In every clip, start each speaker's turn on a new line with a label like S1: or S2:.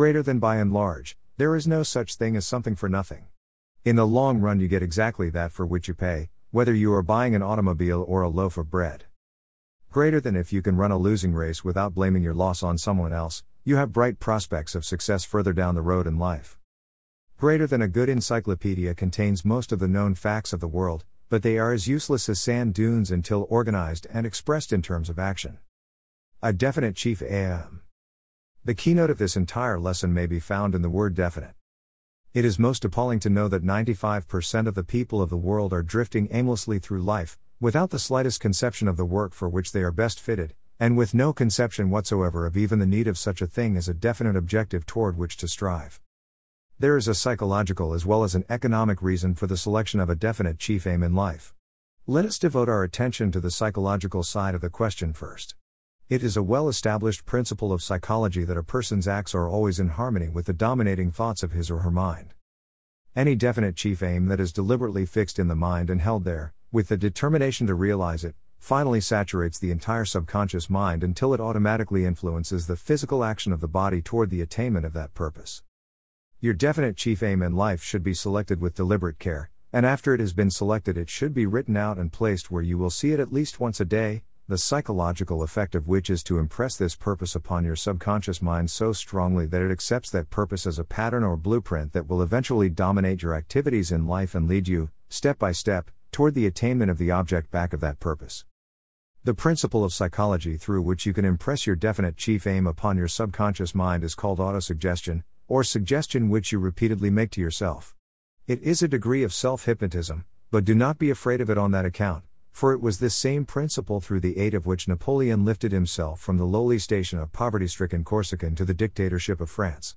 S1: Greater than by and large, there is no such thing as something for nothing. In the long run, you get exactly that for which you pay, whether you are buying an automobile or a loaf of bread. Greater than if you can run a losing race without blaming your loss on someone else, you have bright prospects of success further down the road in life. Greater than a good encyclopedia contains most of the known facts of the world, but they are as useless as sand dunes until organized and expressed in terms of action. A definite chief aim. The keynote of this entire lesson may be found in the word definite. It is most appalling to know that 95% of the people of the world are drifting aimlessly through life, without the slightest conception of the work for which they are best fitted, and with no conception whatsoever of even the need of such a thing as a definite objective toward which to strive. There is a psychological as well as an economic reason for the selection of a definite chief aim in life. Let us devote our attention to the psychological side of the question first. It is a well established principle of psychology that a person's acts are always in harmony with the dominating thoughts of his or her mind. Any definite chief aim that is deliberately fixed in the mind and held there, with the determination to realize it, finally saturates the entire subconscious mind until it automatically influences the physical action of the body toward the attainment of that purpose. Your definite chief aim in life should be selected with deliberate care, and after it has been selected, it should be written out and placed where you will see it at least once a day, the psychological effect of which is to impress this purpose upon your subconscious mind so strongly that it accepts that purpose as a pattern or blueprint that will eventually dominate your activities in life and lead you, step by step, toward the attainment of the object back of that purpose. The principle of psychology through which you can impress your definite chief aim upon your subconscious mind is called autosuggestion, or suggestion which you repeatedly make to yourself. It is a degree of self hypnotism, but do not be afraid of it on that account, for it was this same principle through the aid of which Napoleon lifted himself from the lowly station of poverty stricken Corsican to the dictatorship of France.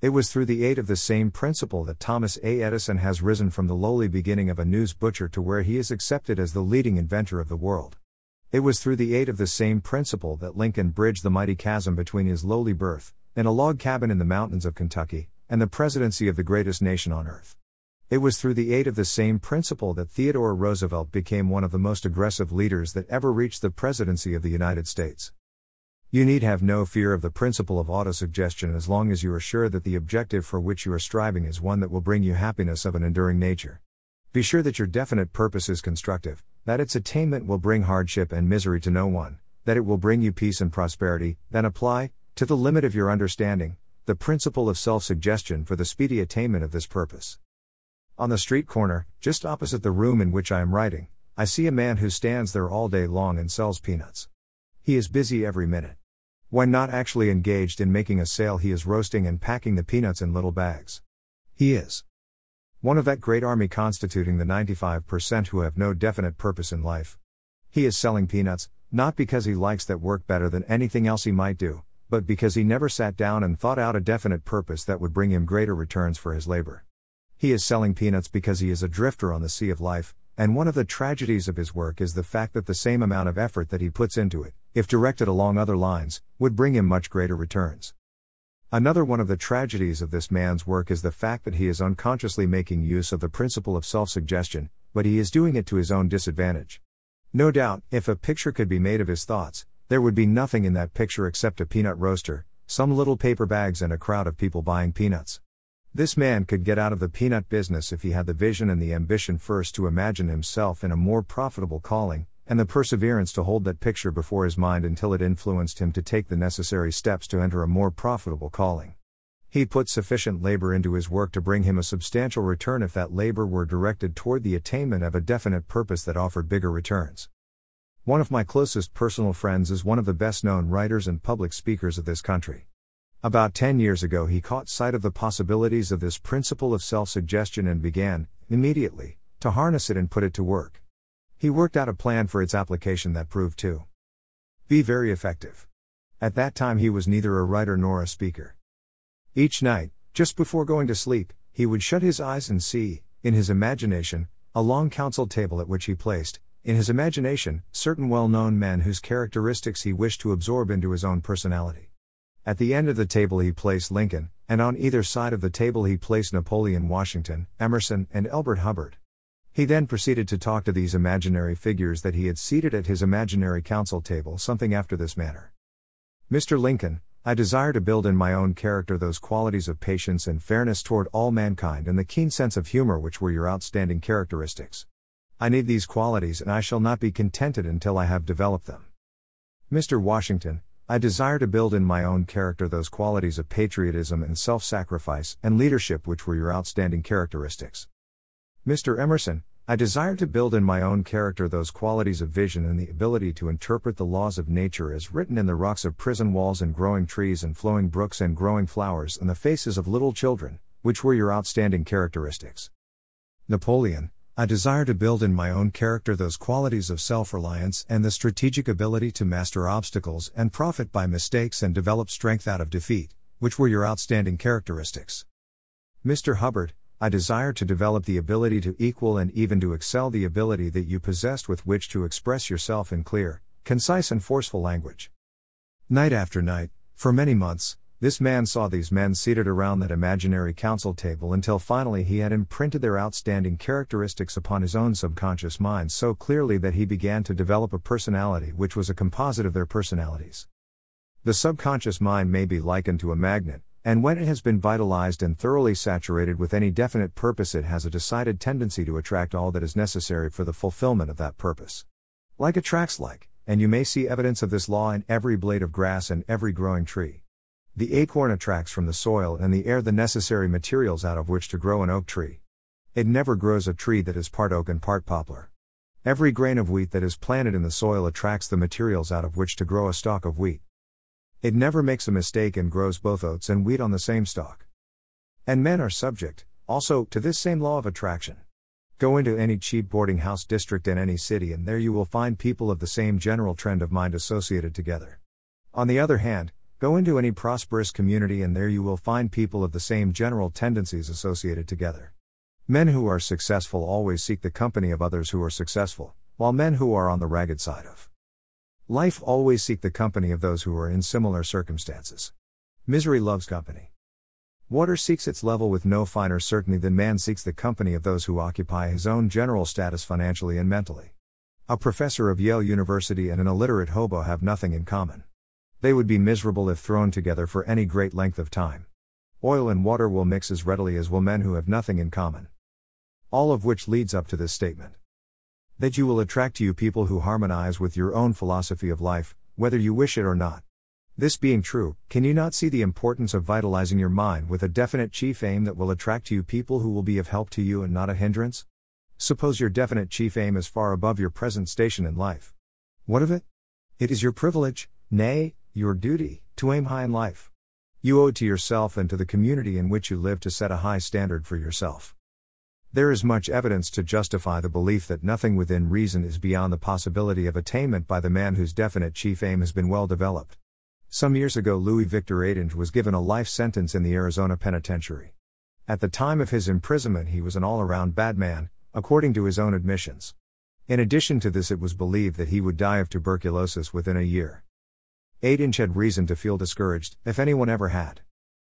S1: It was through the aid of the same principle that Thomas A. Edison has risen from the lowly beginning of a news butcher to where he is accepted as the leading inventor of the world. It was through the aid of the same principle that Lincoln bridged the mighty chasm between his lowly birth, in a log cabin in the mountains of Kentucky, and the presidency of the greatest nation on earth. It was through the aid of the same principle that Theodore Roosevelt became one of the most aggressive leaders that ever reached the presidency of the United States. You need have no fear of the principle of autosuggestion as long as you are sure that the objective for which you are striving is one that will bring you happiness of an enduring nature. Be sure that your definite purpose is constructive, that its attainment will bring hardship and misery to no one, that it will bring you peace and prosperity, then apply, to the limit of your understanding, the principle of self suggestion for the speedy attainment of this purpose. On the street corner, just opposite the room in which I am writing, I see a man who stands there all day long and sells peanuts. He is busy every minute. When not actually engaged in making a sale, he is roasting and packing the peanuts in little bags. He is one of that great army constituting the 95% who have no definite purpose in life. He is selling peanuts, not because he likes that work better than anything else he might do, but because he never sat down and thought out a definite purpose that would bring him greater returns for his labor. He is selling peanuts because he is a drifter on the sea of life, and one of the tragedies of his work is the fact that the same amount of effort that he puts into it, if directed along other lines, would bring him much greater returns. Another one of the tragedies of this man's work is the fact that he is unconsciously making use of the principle of self suggestion, but he is doing it to his own disadvantage. No doubt, if a picture could be made of his thoughts, there would be nothing in that picture except a peanut roaster, some little paper bags, and a crowd of people buying peanuts. This man could get out of the peanut business if he had the vision and the ambition first to imagine himself in a more profitable calling, and the perseverance to hold that picture before his mind until it influenced him to take the necessary steps to enter a more profitable calling. He put sufficient labor into his work to bring him a substantial return if that labor were directed toward the attainment of a definite purpose that offered bigger returns. One of my closest personal friends is one of the best known writers and public speakers of this country. About 10 years ago, he caught sight of the possibilities of this principle of self suggestion and began, immediately, to harness it and put it to work. He worked out a plan for its application that proved to be very effective. At that time, he was neither a writer nor a speaker. Each night, just before going to sleep, he would shut his eyes and see, in his imagination, a long council table at which he placed, in his imagination, certain well known men whose characteristics he wished to absorb into his own personality. At the end of the table he placed Lincoln, and on either side of the table he placed Napoleon Washington, Emerson, and Elbert Hubbard. He then proceeded to talk to these imaginary figures that he had seated at his imaginary council table something after this manner Mr. Lincoln, I desire to build in my own character those qualities of patience and fairness toward all mankind and the keen sense of humor which were your outstanding characteristics. I need these qualities and I shall not be contented until I have developed them. Mr. Washington, I desire to build in my own character those qualities of patriotism and self sacrifice and leadership which were your outstanding characteristics. Mr. Emerson, I desire to build in my own character those qualities of vision and the ability to interpret the laws of nature as written in the rocks of prison walls and growing trees and flowing brooks and growing flowers and the faces of little children, which were your outstanding characteristics. Napoleon, I desire to build in my own character those qualities of self reliance and the strategic ability to master obstacles and profit by mistakes and develop strength out of defeat, which were your outstanding characteristics. Mr. Hubbard, I desire to develop the ability to equal and even to excel the ability that you possessed with which to express yourself in clear, concise, and forceful language. Night after night, for many months, this man saw these men seated around that imaginary council table until finally he had imprinted their outstanding characteristics upon his own subconscious mind so clearly that he began to develop a personality which was a composite of their personalities. The subconscious mind may be likened to a magnet, and when it has been vitalized and thoroughly saturated with any definite purpose, it has a decided tendency to attract all that is necessary for the fulfillment of that purpose. Like attracts like, and you may see evidence of this law in every blade of grass and every growing tree. The acorn attracts from the soil and the air the necessary materials out of which to grow an oak tree. It never grows a tree that is part oak and part poplar. Every grain of wheat that is planted in the soil attracts the materials out of which to grow a stalk of wheat. It never makes a mistake and grows both oats and wheat on the same stalk. And men are subject, also, to this same law of attraction. Go into any cheap boarding house district in any city and there you will find people of the same general trend of mind associated together. On the other hand, Go into any prosperous community and there you will find people of the same general tendencies associated together. Men who are successful always seek the company of others who are successful, while men who are on the ragged side of life always seek the company of those who are in similar circumstances. Misery loves company. Water seeks its level with no finer certainty than man seeks the company of those who occupy his own general status financially and mentally. A professor of Yale University and an illiterate hobo have nothing in common. They would be miserable if thrown together for any great length of time. Oil and water will mix as readily as will men who have nothing in common. All of which leads up to this statement that you will attract to you people who harmonize with your own philosophy of life, whether you wish it or not. This being true, can you not see the importance of vitalizing your mind with a definite chief aim that will attract to you people who will be of help to you and not a hindrance? Suppose your definite chief aim is far above your present station in life. What of it? It is your privilege, nay, your duty, to aim high in life. You owe to yourself and to the community in which you live to set a high standard for yourself. There is much evidence to justify the belief that nothing within reason is beyond the possibility of attainment by the man whose definite chief aim has been well developed. Some years ago, Louis Victor Eytinge was given a life sentence in the Arizona penitentiary. At the time of his imprisonment, he was an all around bad man, according to his own admissions. In addition to this, it was believed that he would die of tuberculosis within a year. Eytinge had reason to feel discouraged, if anyone ever had.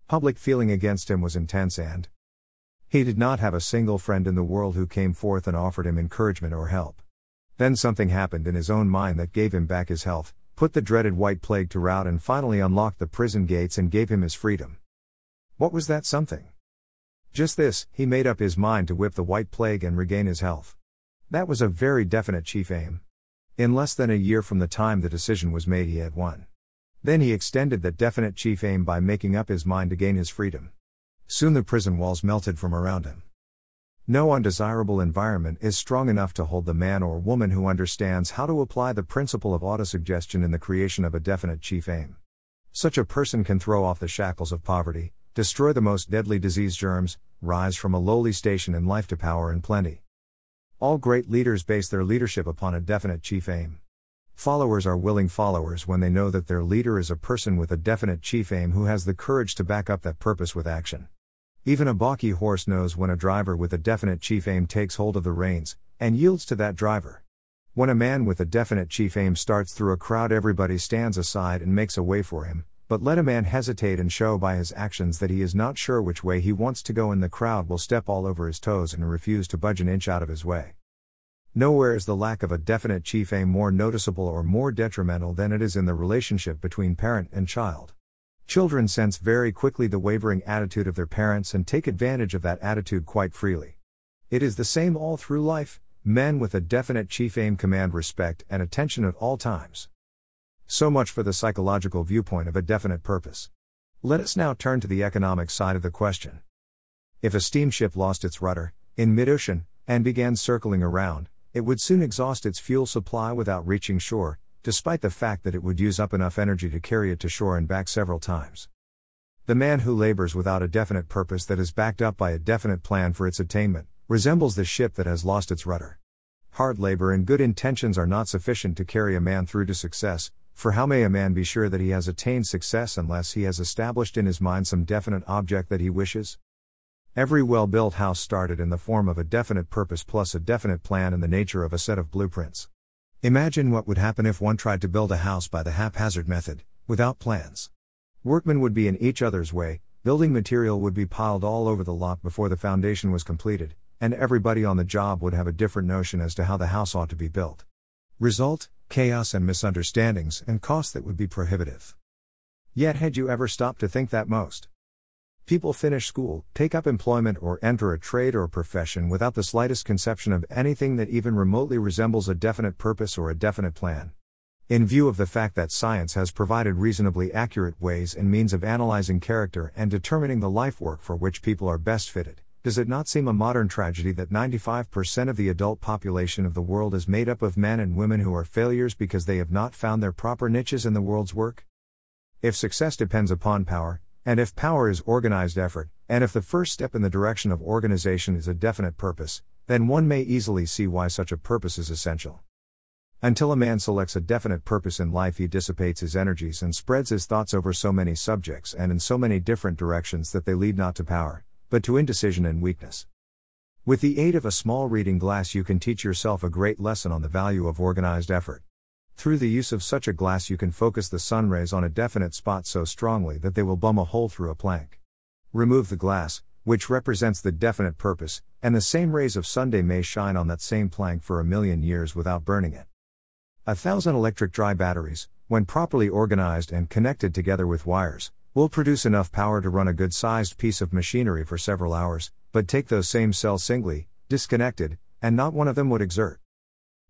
S1: Public feeling against him was intense and he did not have a single friend in the world who came forth and offered him encouragement or help. Then something happened in his own mind that gave him back his health, put the dreaded white plague to rout, and finally unlocked the prison gates and gave him his freedom. What was that something? Just this he made up his mind to whip the white plague and regain his health. That was a very definite chief aim. In less than a year from the time the decision was made, he had won. Then he extended that definite chief aim by making up his mind to gain his freedom. Soon the prison walls melted from around him. No undesirable environment is strong enough to hold the man or woman who understands how to apply the principle of autosuggestion in the creation of a definite chief aim. Such a person can throw off the shackles of poverty, destroy the most deadly disease germs, rise from a lowly station in life to power and plenty. All great leaders base their leadership upon a definite chief aim. Followers are willing followers when they know that their leader is a person with a definite chief aim who has the courage to back up that purpose with action. Even a balky horse knows when a driver with a definite chief aim takes hold of the reins and yields to that driver. When a man with a definite chief aim starts through a crowd, everybody stands aside and makes a way for him. But let a man hesitate and show by his actions that he is not sure which way he wants to go, and the crowd will step all over his toes and refuse to budge an inch out of his way. Nowhere is the lack of a definite chief aim more noticeable or more detrimental than it is in the relationship between parent and child. Children sense very quickly the wavering attitude of their parents and take advantage of that attitude quite freely. It is the same all through life men with a definite chief aim command respect and attention at all times. So much for the psychological viewpoint of a definite purpose. Let us now turn to the economic side of the question. If a steamship lost its rudder, in mid ocean, and began circling around, it would soon exhaust its fuel supply without reaching shore, despite the fact that it would use up enough energy to carry it to shore and back several times. The man who labors without a definite purpose that is backed up by a definite plan for its attainment resembles the ship that has lost its rudder. Hard labor and good intentions are not sufficient to carry a man through to success, for how may a man be sure that he has attained success unless he has established in his mind some definite object that he wishes? Every well built house started in the form of a definite purpose plus a definite plan in the nature of a set of blueprints. Imagine what would happen if one tried to build a house by the haphazard method, without plans. Workmen would be in each other's way, building material would be piled all over the lot before the foundation was completed, and everybody on the job would have a different notion as to how the house ought to be built. Result chaos and misunderstandings and costs that would be prohibitive. Yet, had you ever stopped to think that most people finish school, take up employment, or enter a trade or profession without the slightest conception of anything that even remotely resembles a definite purpose or a definite plan? In view of the fact that science has provided reasonably accurate ways and means of analyzing character and determining the life work for which people are best fitted, does it not seem a modern tragedy that 95% of the adult population of the world is made up of men and women who are failures because they have not found their proper niches in the world's work? If success depends upon power, and if power is organized effort, and if the first step in the direction of organization is a definite purpose, then one may easily see why such a purpose is essential. Until a man selects a definite purpose in life, he dissipates his energies and spreads his thoughts over so many subjects and in so many different directions that they lead not to power, but to indecision and weakness. With the aid of a small reading glass, you can teach yourself a great lesson on the value of organized effort. Through the use of such a glass, you can focus the sun rays on a definite spot so strongly that they will bum a hole through a plank. Remove the glass, which represents the definite purpose, and the same rays of Sunday may shine on that same plank for a million years without burning it. A thousand electric dry batteries, when properly organized and connected together with wires, will produce enough power to run a good sized piece of machinery for several hours, but take those same cells singly, disconnected, and not one of them would exert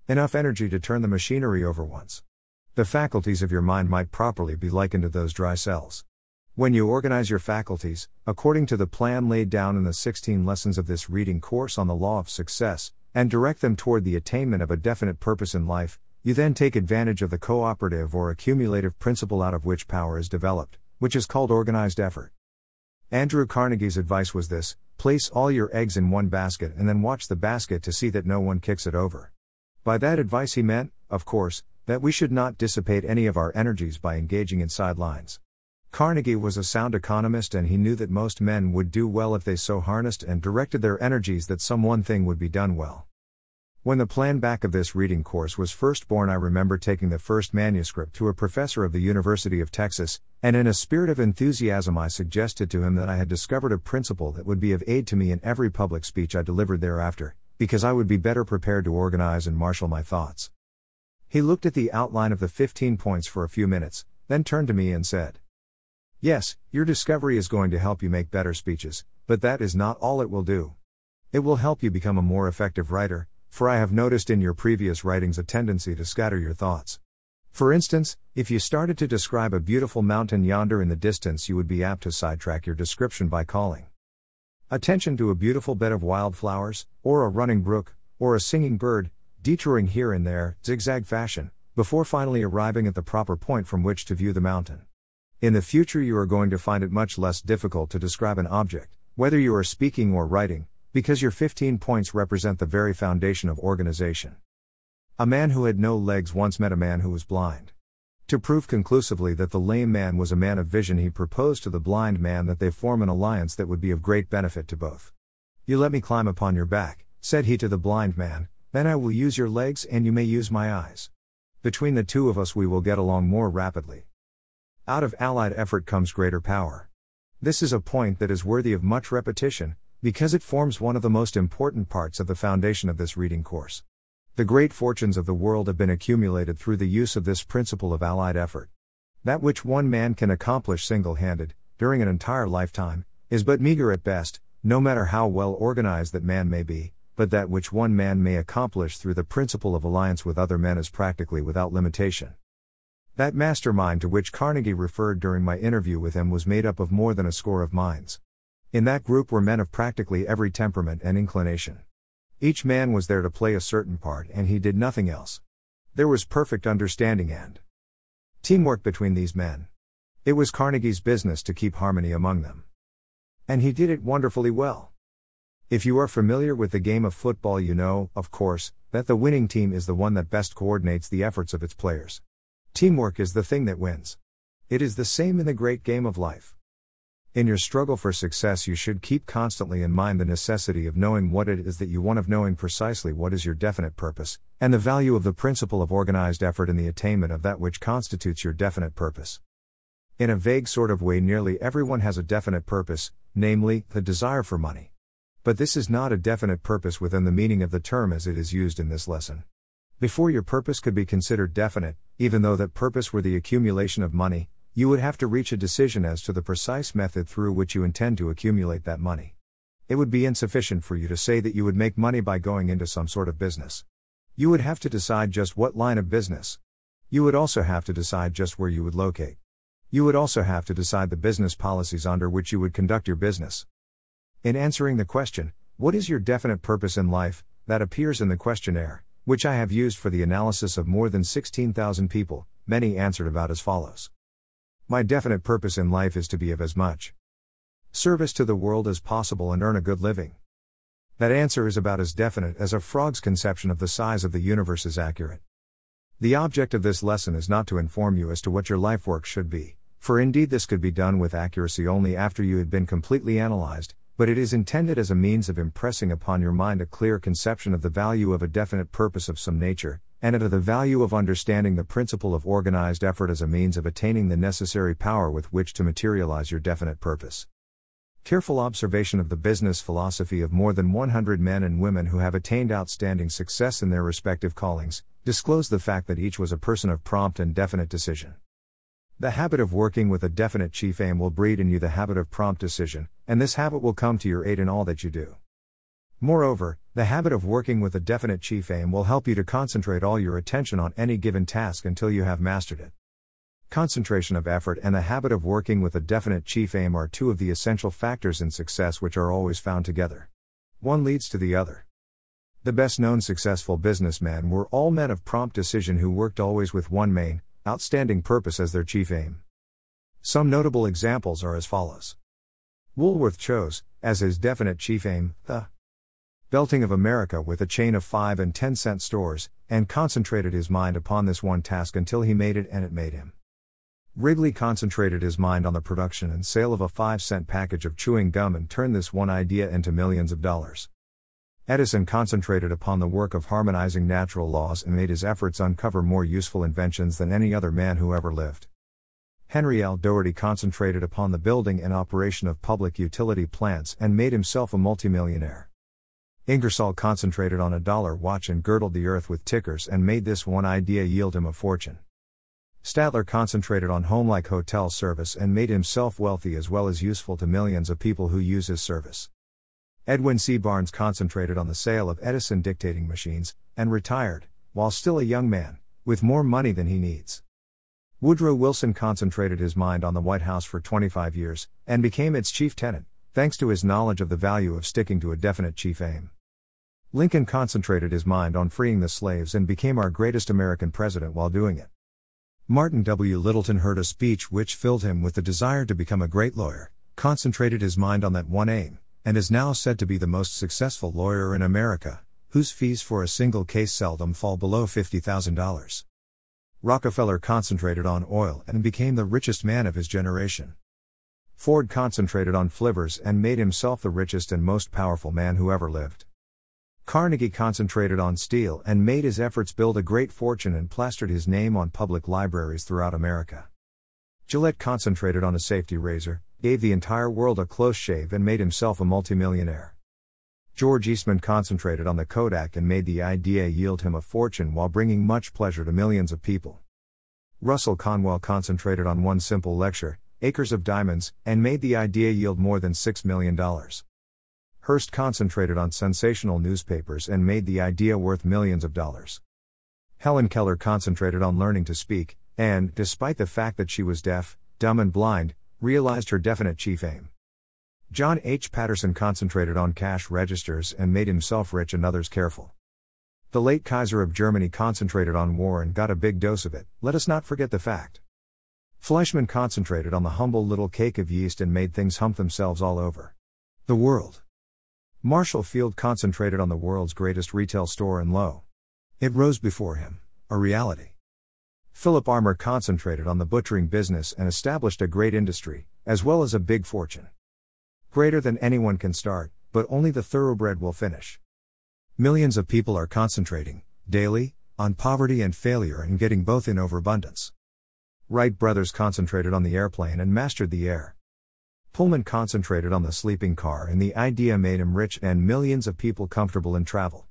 S1: enough energy to turn the machinery over once. The faculties of your mind might properly be likened to those dry cells. When you organize your faculties, according to the plan laid down in the 16 lessons of this reading course on the law of success, and direct them toward the attainment of a definite purpose in life, you then take advantage of the cooperative or accumulative principle out of which power is developed which is called organized effort. Andrew Carnegie's advice was this place all your eggs in one basket and then watch the basket to see that no one kicks it over. By that advice, he meant, of course, that we should not dissipate any of our energies by engaging in sidelines. Carnegie was a sound economist and he knew that most men would do well if they so harnessed and directed their energies that some one thing would be done well. When the plan back of this reading course was first born, I remember taking the first manuscript to a professor of the University of Texas, and in a spirit of enthusiasm, I suggested to him that I had discovered a principle that would be of aid to me in every public speech I delivered thereafter, because I would be better prepared to organize and marshal my thoughts. He looked at the outline of the 15 points for a few minutes, then turned to me and said, Yes, your discovery is going to help you make better speeches, but that is not all it will do. It will help you become a more effective writer, for I have noticed in your previous writings a tendency to scatter your thoughts. For instance, if you started to describe a beautiful mountain yonder in the distance, you would be apt to sidetrack your description by calling attention to a beautiful bed of wildflowers, or a running brook, or a singing bird, detouring here and there, zigzag fashion, before finally arriving at the proper point from which to view the mountain. In the future, you are going to find it much less difficult to describe an object, whether you are speaking or writing, because your 15 points represent the very foundation of organization. A man who had no legs once met a man who was blind. To prove conclusively that the lame man was a man of vision, he proposed to the blind man that they form an alliance that would be of great benefit to both. You let me climb upon your back, said he to the blind man, then I will use your legs and you may use my eyes. Between the two of us, we will get along more rapidly. Out of allied effort comes greater power. This is a point that is worthy of much repetition, because it forms one of the most important parts of the foundation of this reading course. The great fortunes of the world have been accumulated through the use of this principle of allied effort. That which one man can accomplish single handed, during an entire lifetime, is but meager at best, no matter how well organized that man may be, but that which one man may accomplish through the principle of alliance with other men is practically without limitation. That mastermind to which Carnegie referred during my interview with him was made up of more than a score of minds. In that group were men of practically every temperament and inclination. Each man was there to play a certain part and he did nothing else. There was perfect understanding and teamwork between these men. It was Carnegie's business to keep harmony among them. And he did it wonderfully well. If you are familiar with the game of football, you know, of course, that the winning team is the one that best coordinates the efforts of its players. Teamwork is the thing that wins. It is the same in the great game of life. In your struggle for success, you should keep constantly in mind the necessity of knowing what it is that you want, of knowing precisely what is your definite purpose, and the value of the principle of organized effort in the attainment of that which constitutes your definite purpose. In a vague sort of way, nearly everyone has a definite purpose, namely, the desire for money. But this is not a definite purpose within the meaning of the term as it is used in this lesson. Before your purpose could be considered definite, even though that purpose were the accumulation of money, you would have to reach a decision as to the precise method through which you intend to accumulate that money. It would be insufficient for you to say that you would make money by going into some sort of business. You would have to decide just what line of business. You would also have to decide just where you would locate. You would also have to decide the business policies under which you would conduct your business. In answering the question, What is your definite purpose in life? that appears in the questionnaire, which I have used for the analysis of more than 16,000 people, many answered about as follows. My definite purpose in life is to be of as much service to the world as possible and earn a good living. That answer is about as definite as a frog's conception of the size of the universe is accurate. The object of this lesson is not to inform you as to what your life work should be, for indeed this could be done with accuracy only after you had been completely analyzed, but it is intended as a means of impressing upon your mind a clear conception of the value of a definite purpose of some nature, and of the value of understanding the principle of organized effort as a means of attaining the necessary power with which to materialize your definite purpose. Careful observation of the business philosophy of more than 100 men and women who have attained outstanding success in their respective callings disclosed the fact that each was a person of prompt and definite decision. The habit of working with a definite chief aim will breed in you the habit of prompt decision, and this habit will come to your aid in all that you do. Moreover, the habit of working with a definite chief aim will help you to concentrate all your attention on any given task until you have mastered it. Concentration of effort and the habit of working with a definite chief aim are two of the essential factors in success which are always found together. One leads to the other. The best known successful businessmen were all men of prompt decision who worked always with one main, outstanding purpose as their chief aim. Some notable examples are as follows Woolworth chose, as his definite chief aim, the belting of America with a chain of 5 and 10 cent stores, and concentrated his mind upon this one task until he made it and it made him. Wrigley concentrated his mind on the production and sale of a 5 cent package of chewing gum and turned this one idea into millions of dollars. Edison concentrated upon the work of harmonizing natural laws and made his efforts uncover more useful inventions than any other man who ever lived. Henry L. Doherty concentrated upon the building and operation of public utility plants and made himself a multimillionaire. Ingersoll concentrated on a dollar watch and girdled the earth with tickers and made this one idea yield him a fortune. Statler concentrated on home like hotel service and made himself wealthy as well as useful to millions of people who use his service. Edwin C. Barnes concentrated on the sale of Edison dictating machines and retired, while still a young man, with more money than he needs. Woodrow Wilson concentrated his mind on the White House for 25 years and became its chief tenant, thanks to his knowledge of the value of sticking to a definite chief aim. Lincoln concentrated his mind on freeing the slaves and became our greatest American president while doing it. Martin W. Littleton heard a speech which filled him with the desire to become a great lawyer, concentrated his mind on that one aim, and is now said to be the most successful lawyer in America, whose fees for a single case seldom fall below $50,000. Rockefeller concentrated on oil and became the richest man of his generation. Ford concentrated on flivvers and made himself the richest and most powerful man who ever lived. Carnegie concentrated on steel and made his efforts build a great fortune and plastered his name on public libraries throughout America. Gillette concentrated on a safety razor, gave the entire world a close shave, and made himself a multimillionaire. George Eastman concentrated on the Kodak and made the idea yield him a fortune while bringing much pleasure to millions of people. Russell Conwell concentrated on one simple lecture, Acres of Diamonds, and made the idea yield more than $6 million. Hearst concentrated on sensational newspapers and made the idea worth millions of dollars. Helen Keller concentrated on learning to speak, and, despite the fact that she was deaf, dumb, and blind, realized her definite chief aim. John H. Patterson concentrated on cash registers and made himself rich and others careful. The late Kaiser of Germany concentrated on war and got a big dose of it, let us not forget the fact. Fleischmann concentrated on the humble little cake of yeast and made things hump themselves all over. The world. Marshall Field concentrated on the world's greatest retail store and lo. It rose before him, a reality. Philip Armour concentrated on the butchering business and established a great industry, as well as a big fortune. Greater than anyone can start, but only the thoroughbred will finish. Millions of people are concentrating, daily, on poverty and failure and getting both in overabundance. Wright brothers concentrated on the airplane and mastered the air. Pullman concentrated on the sleeping car and the idea made him rich and millions of people comfortable in travel.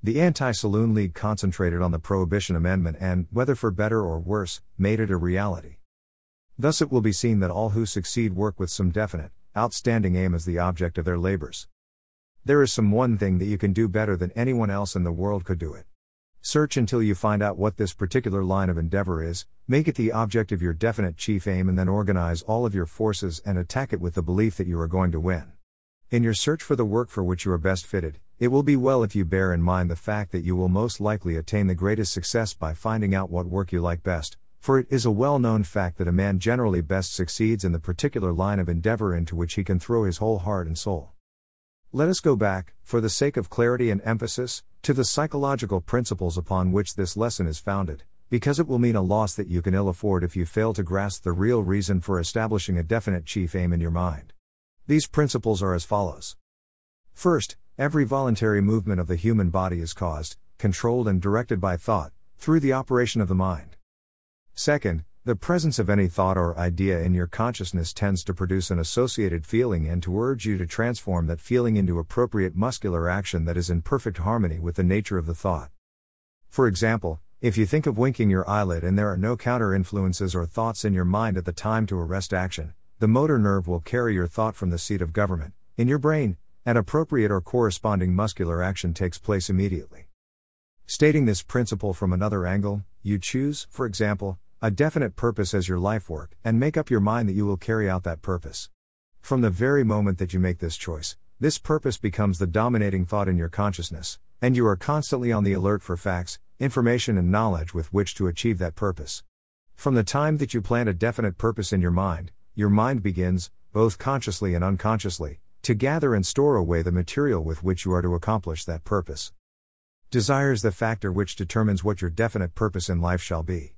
S1: The Anti Saloon League concentrated on the Prohibition Amendment and, whether for better or worse, made it a reality. Thus, it will be seen that all who succeed work with some definite, outstanding aim as the object of their labors. There is some one thing that you can do better than anyone else in the world could do it. Search until you find out what this particular line of endeavor is, make it the object of your definite chief aim, and then organize all of your forces and attack it with the belief that you are going to win. In your search for the work for which you are best fitted, it will be well if you bear in mind the fact that you will most likely attain the greatest success by finding out what work you like best, for it is a well known fact that a man generally best succeeds in the particular line of endeavor into which he can throw his whole heart and soul. Let us go back, for the sake of clarity and emphasis, to the psychological principles upon which this lesson is founded, because it will mean a loss that you can ill afford if you fail to grasp the real reason for establishing a definite chief aim in your mind. These principles are as follows. First, every voluntary movement of the human body is caused, controlled, and directed by thought, through the operation of the mind. Second, the presence of any thought or idea in your consciousness tends to produce an associated feeling and to urge you to transform that feeling into appropriate muscular action that is in perfect harmony with the nature of the thought. For example, if you think of winking your eyelid and there are no counter influences or thoughts in your mind at the time to arrest action, the motor nerve will carry your thought from the seat of government, in your brain, and appropriate or corresponding muscular action takes place immediately. Stating this principle from another angle, you choose, for example, a definite purpose as your life work, and make up your mind that you will carry out that purpose. From the very moment that you make this choice, this purpose becomes the dominating thought in your consciousness, and you are constantly on the alert for facts, information, and knowledge with which to achieve that purpose. From the time that you plant a definite purpose in your mind, your mind begins, both consciously and unconsciously, to gather and store away the material with which you are to accomplish that purpose. Desire is the factor which determines what your definite purpose in life shall be.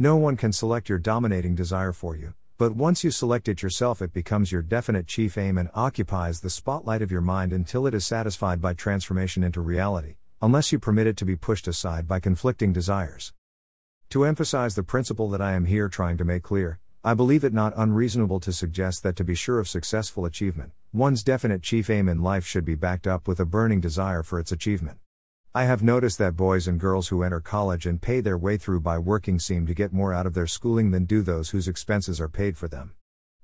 S1: No one can select your dominating desire for you, but once you select it yourself, it becomes your definite chief aim and occupies the spotlight of your mind until it is satisfied by transformation into reality, unless you permit it to be pushed aside by conflicting desires. To emphasize the principle that I am here trying to make clear, I believe it not unreasonable to suggest that to be sure of successful achievement, one's definite chief aim in life should be backed up with a burning desire for its achievement. I have noticed that boys and girls who enter college and pay their way through by working seem to get more out of their schooling than do those whose expenses are paid for them.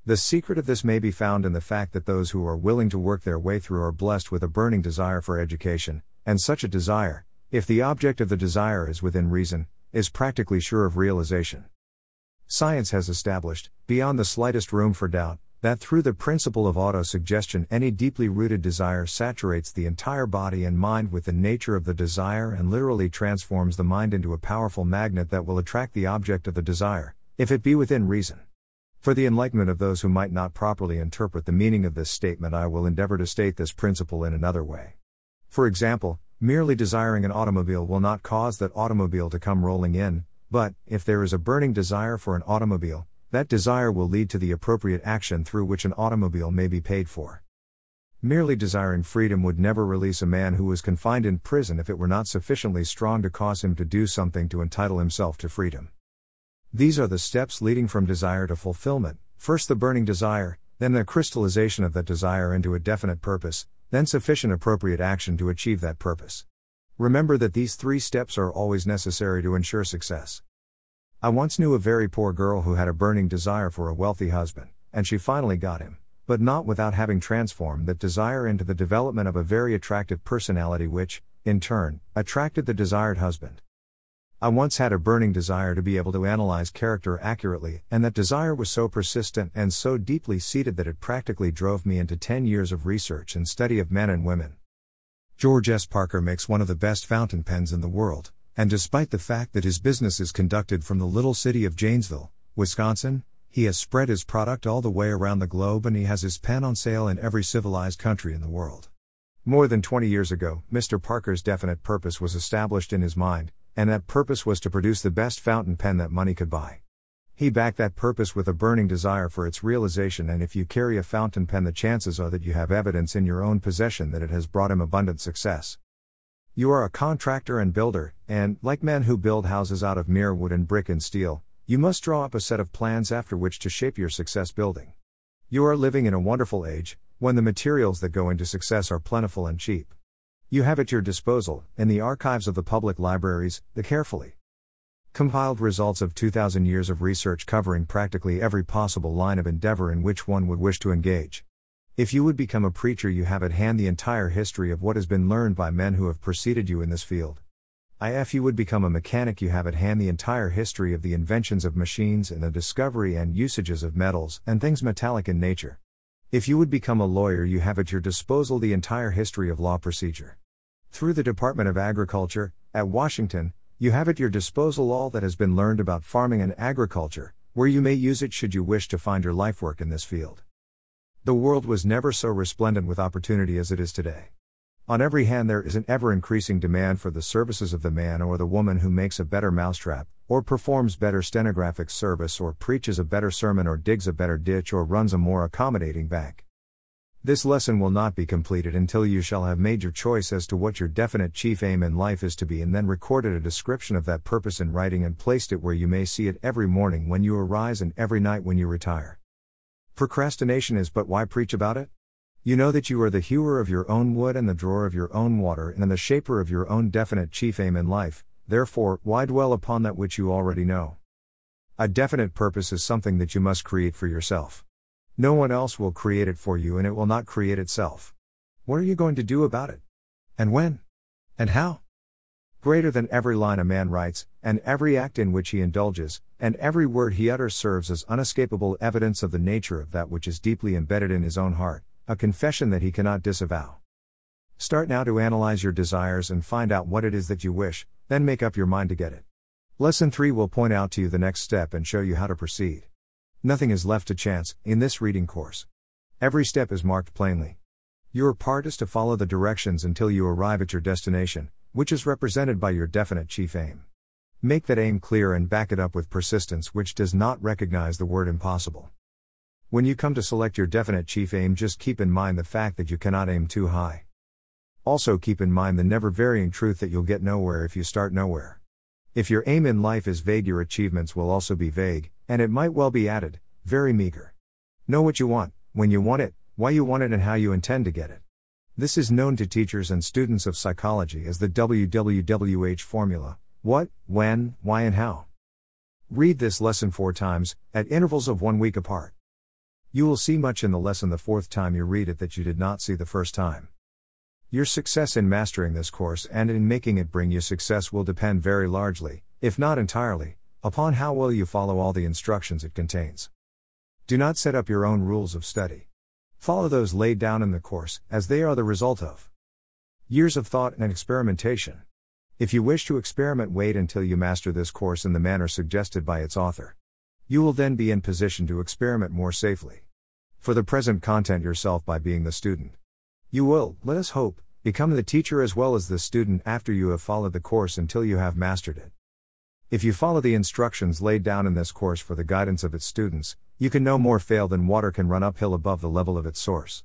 S1: The secret of this may be found in the fact that those who are willing to work their way through are blessed with a burning desire for education, and such a desire, if the object of the desire is within reason, is practically sure of realization. Science has established, beyond the slightest room for doubt, that through the principle of autosuggestion, any deeply rooted desire saturates the entire body and mind with the nature of the desire and literally transforms the mind into a powerful magnet that will attract the object of the desire, if it be within reason. For the enlightenment of those who might not properly interpret the meaning of this statement, I will endeavor to state this principle in another way. For example, merely desiring an automobile will not cause that automobile to come rolling in, but, if there is a burning desire for an automobile, that desire will lead to the appropriate action through which an automobile may be paid for. Merely desiring freedom would never release a man who was confined in prison if it were not sufficiently strong to cause him to do something to entitle himself to freedom. These are the steps leading from desire to fulfillment first the burning desire, then the crystallization of that desire into a definite purpose, then sufficient appropriate action to achieve that purpose. Remember that these three steps are always necessary to ensure success. I once knew a very poor girl who had a burning desire for a wealthy husband, and she finally got him, but not without having transformed that desire into the development of a very attractive personality, which, in turn, attracted the desired husband. I once had a burning desire to be able to analyze character accurately, and that desire was so persistent and so deeply seated that it practically drove me into 10 years of research and study of men and women. George S. Parker makes one of the best fountain pens in the world, and despite the fact that his business is conducted from the little city of Janesville, Wisconsin, he has spread his product all the way around the globe and he has his pen on sale in every civilized country in the world. More than 20 years ago, Mr. Parker's definite purpose was established in his mind, and that purpose was to produce the best fountain pen that money could buy. He backed that purpose with a burning desire for its realization, and if you carry a fountain pen, the chances are that you have evidence in your own possession that it has brought him abundant success. You are a contractor and builder, and, like men who build houses out of mere wood and brick and steel, you must draw up a set of plans after which to shape your success building. You are living in a wonderful age, when the materials that go into success are plentiful and cheap. You have at your disposal, in the archives of the public libraries, the carefully compiled results of 2,000 years of research covering practically every possible line of endeavor in which one would wish to engage. If you would become a preacher, you have at hand the entire history of what has been learned by men who have preceded you in this field. If you would become a mechanic, you have at hand the entire history of the inventions of machines and the discovery and usages of metals and things metallic in nature. If you would become a lawyer, you have at your disposal the entire history of law procedure. Through the Department of Agriculture, at Washington, you have at your disposal all that has been learned about farming and agriculture, where you may use it should you wish to find your life work in this field. The world was never so resplendent with opportunity as it is today. On every hand, there is an ever increasing demand for the services of the man or the woman who makes a better mousetrap, or performs better stenographic service, or preaches a better sermon, or digs a better ditch, or runs a more accommodating bank. This lesson will not be completed until you shall have made your choice as to what your definite chief aim in life is to be, and then recorded a description of that purpose in writing and placed it where you may see it every morning when you arise and every night when you retire. Procrastination is but why preach about it? You know that you are the hewer of your own wood and the drawer of your own water and the shaper of your own definite chief aim in life, therefore, why dwell upon that which you already know? A definite purpose is something that you must create for yourself. No one else will create it for you and it will not create itself. What are you going to do about it? And when? And how? Greater than every line a man writes, and every act in which he indulges, and every word he utters serves as unescapable evidence of the nature of that which is deeply embedded in his own heart, a confession that he cannot disavow. Start now to analyze your desires and find out what it is that you wish, then make up your mind to get it. Lesson 3 will point out to you the next step and show you how to proceed. Nothing is left to chance in this reading course. Every step is marked plainly. Your part is to follow the directions until you arrive at your destination, which is represented by your definite chief aim. Make that aim clear and back it up with persistence, which does not recognize the word impossible. When you come to select your definite chief aim, just keep in mind the fact that you cannot aim too high. Also, keep in mind the never varying truth that you'll get nowhere if you start nowhere. If your aim in life is vague, your achievements will also be vague, and it might well be added, very meager. Know what you want, when you want it, why you want it, and how you intend to get it. This is known to teachers and students of psychology as the WWWH formula what, when, why, and how. Read this lesson four times, at intervals of one week apart. You will see much in the lesson the fourth time you read it that you did not see the first time. Your success in mastering this course and in making it bring you success will depend very largely, if not entirely, upon how well you follow all the instructions it contains. Do not set up your own rules of study. Follow those laid down in the course, as they are the result of years of thought and experimentation. If you wish to experiment, wait until you master this course in the manner suggested by its author. You will then be in position to experiment more safely. For the present, content yourself by being the student. You will, let us hope, become the teacher as well as the student after you have followed the course until you have mastered it. If you follow the instructions laid down in this course for the guidance of its students, you can no more fail than water can run uphill above the level of its source.